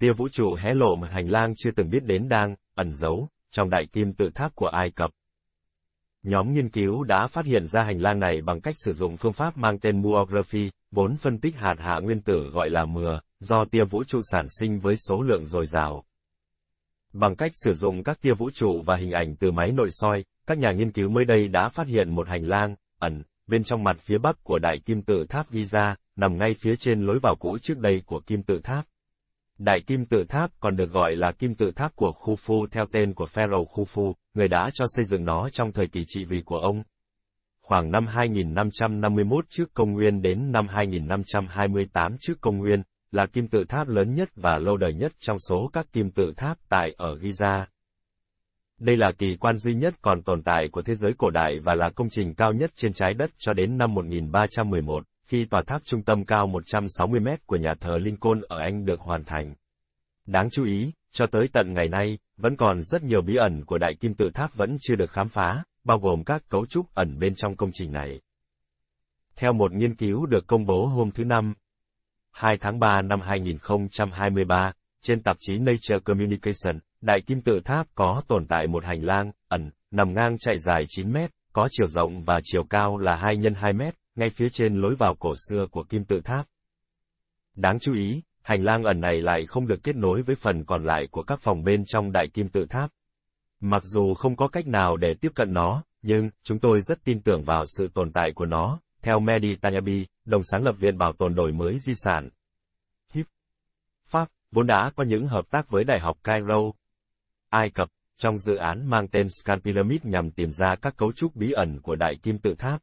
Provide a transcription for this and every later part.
tia vũ trụ hé lộ một hành lang chưa từng biết đến đang ẩn giấu trong đại kim tự tháp của Ai Cập. Nhóm nghiên cứu đã phát hiện ra hành lang này bằng cách sử dụng phương pháp mang tên muography, vốn phân tích hạt hạ nguyên tử gọi là mưa do tia vũ trụ sản sinh với số lượng dồi dào. Bằng cách sử dụng các tia vũ trụ và hình ảnh từ máy nội soi, các nhà nghiên cứu mới đây đã phát hiện một hành lang, ẩn, bên trong mặt phía bắc của đại kim tự tháp Giza, nằm ngay phía trên lối vào cũ trước đây của kim tự tháp. Đại kim tự tháp còn được gọi là kim tự tháp của Khufu theo tên của Pharaoh Khufu, người đã cho xây dựng nó trong thời kỳ trị vì của ông. Khoảng năm 2551 trước công nguyên đến năm 2528 trước công nguyên, là kim tự tháp lớn nhất và lâu đời nhất trong số các kim tự tháp tại ở Giza. Đây là kỳ quan duy nhất còn tồn tại của thế giới cổ đại và là công trình cao nhất trên trái đất cho đến năm 1311 khi tòa tháp trung tâm cao 160 mét của nhà thờ Lincoln ở Anh được hoàn thành. Đáng chú ý, cho tới tận ngày nay, vẫn còn rất nhiều bí ẩn của đại kim tự tháp vẫn chưa được khám phá, bao gồm các cấu trúc ẩn bên trong công trình này. Theo một nghiên cứu được công bố hôm thứ Năm, 2 tháng 3 năm 2023, trên tạp chí Nature Communication, đại kim tự tháp có tồn tại một hành lang, ẩn, nằm ngang chạy dài 9 mét, có chiều rộng và chiều cao là 2 x 2 mét, ngay phía trên lối vào cổ xưa của kim tự tháp. Đáng chú ý, hành lang ẩn này lại không được kết nối với phần còn lại của các phòng bên trong đại kim tự tháp. Mặc dù không có cách nào để tiếp cận nó, nhưng chúng tôi rất tin tưởng vào sự tồn tại của nó, theo Mehdi Tanyabi, đồng sáng lập Viện Bảo tồn Đổi mới Di sản. HIP Pháp, vốn đã có những hợp tác với Đại học Cairo, Ai Cập, trong dự án mang tên Scan Pyramid nhằm tìm ra các cấu trúc bí ẩn của Đại Kim Tự Tháp.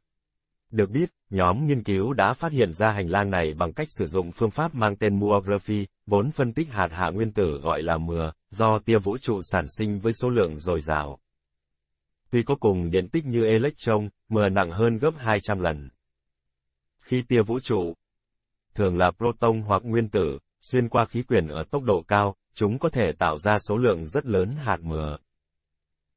Được biết, nhóm nghiên cứu đã phát hiện ra hành lang này bằng cách sử dụng phương pháp mang tên muography, vốn phân tích hạt hạ nguyên tử gọi là mưa do tia vũ trụ sản sinh với số lượng dồi dào. Tuy có cùng điện tích như electron, mưa nặng hơn gấp 200 lần. Khi tia vũ trụ, thường là proton hoặc nguyên tử, xuyên qua khí quyển ở tốc độ cao, chúng có thể tạo ra số lượng rất lớn hạt mưa.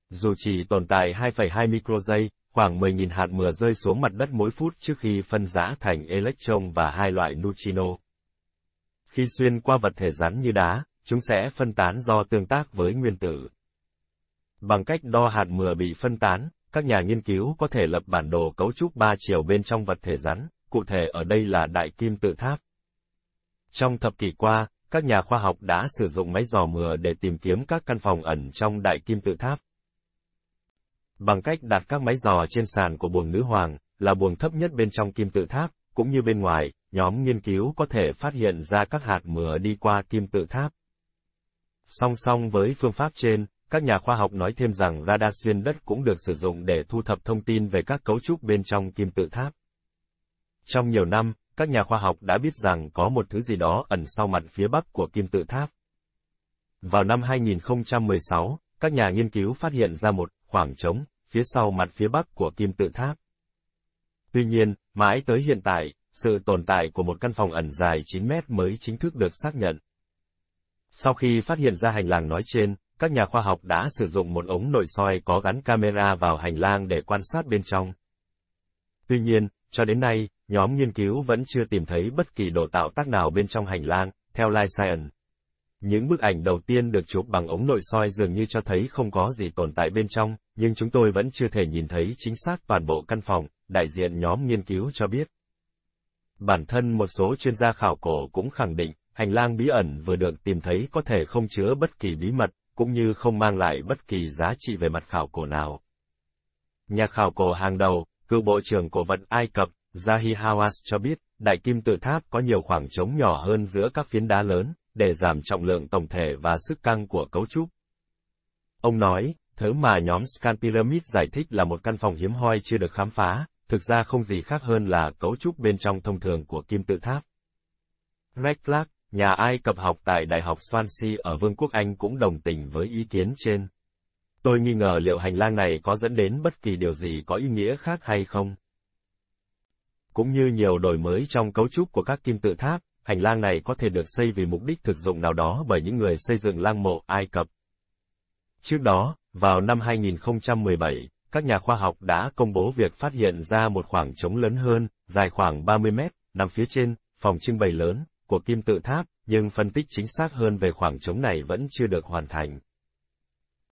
Dù chỉ tồn tại 2,2 microgiây, khoảng 10.000 hạt mưa rơi xuống mặt đất mỗi phút trước khi phân rã thành electron và hai loại neutrino. Khi xuyên qua vật thể rắn như đá, chúng sẽ phân tán do tương tác với nguyên tử. Bằng cách đo hạt mưa bị phân tán, các nhà nghiên cứu có thể lập bản đồ cấu trúc ba chiều bên trong vật thể rắn, cụ thể ở đây là đại kim tự tháp. Trong thập kỷ qua, các nhà khoa học đã sử dụng máy dò mưa để tìm kiếm các căn phòng ẩn trong đại kim tự tháp. Bằng cách đặt các máy dò trên sàn của buồng nữ hoàng, là buồng thấp nhất bên trong kim tự tháp, cũng như bên ngoài, nhóm nghiên cứu có thể phát hiện ra các hạt mưa đi qua kim tự tháp. Song song với phương pháp trên, các nhà khoa học nói thêm rằng radar xuyên đất cũng được sử dụng để thu thập thông tin về các cấu trúc bên trong kim tự tháp. Trong nhiều năm, các nhà khoa học đã biết rằng có một thứ gì đó ẩn sau mặt phía bắc của kim tự tháp. Vào năm 2016, các nhà nghiên cứu phát hiện ra một khoảng trống phía sau mặt phía bắc của kim tự tháp. Tuy nhiên, mãi tới hiện tại, sự tồn tại của một căn phòng ẩn dài 9 mét mới chính thức được xác nhận. Sau khi phát hiện ra hành lang nói trên, các nhà khoa học đã sử dụng một ống nội soi có gắn camera vào hành lang để quan sát bên trong. Tuy nhiên, cho đến nay, nhóm nghiên cứu vẫn chưa tìm thấy bất kỳ đồ tạo tác nào bên trong hành lang, theo Life Science. Những bức ảnh đầu tiên được chụp bằng ống nội soi dường như cho thấy không có gì tồn tại bên trong, nhưng chúng tôi vẫn chưa thể nhìn thấy chính xác toàn bộ căn phòng, đại diện nhóm nghiên cứu cho biết. Bản thân một số chuyên gia khảo cổ cũng khẳng định, hành lang bí ẩn vừa được tìm thấy có thể không chứa bất kỳ bí mật, cũng như không mang lại bất kỳ giá trị về mặt khảo cổ nào. Nhà khảo cổ hàng đầu, cựu bộ trưởng cổ vật Ai Cập, Zahi Hawass cho biết, đại kim tự tháp có nhiều khoảng trống nhỏ hơn giữa các phiến đá lớn, để giảm trọng lượng tổng thể và sức căng của cấu trúc. Ông nói, thứ mà nhóm Scan Pyramid giải thích là một căn phòng hiếm hoi chưa được khám phá, thực ra không gì khác hơn là cấu trúc bên trong thông thường của kim tự tháp. Greg Clark, nhà Ai Cập học tại Đại học Swansea ở Vương quốc Anh cũng đồng tình với ý kiến trên. Tôi nghi ngờ liệu hành lang này có dẫn đến bất kỳ điều gì có ý nghĩa khác hay không. Cũng như nhiều đổi mới trong cấu trúc của các kim tự tháp, hành lang này có thể được xây vì mục đích thực dụng nào đó bởi những người xây dựng lăng mộ Ai Cập. Trước đó, vào năm 2017, các nhà khoa học đã công bố việc phát hiện ra một khoảng trống lớn hơn, dài khoảng 30 mét, nằm phía trên, phòng trưng bày lớn, của kim tự tháp, nhưng phân tích chính xác hơn về khoảng trống này vẫn chưa được hoàn thành.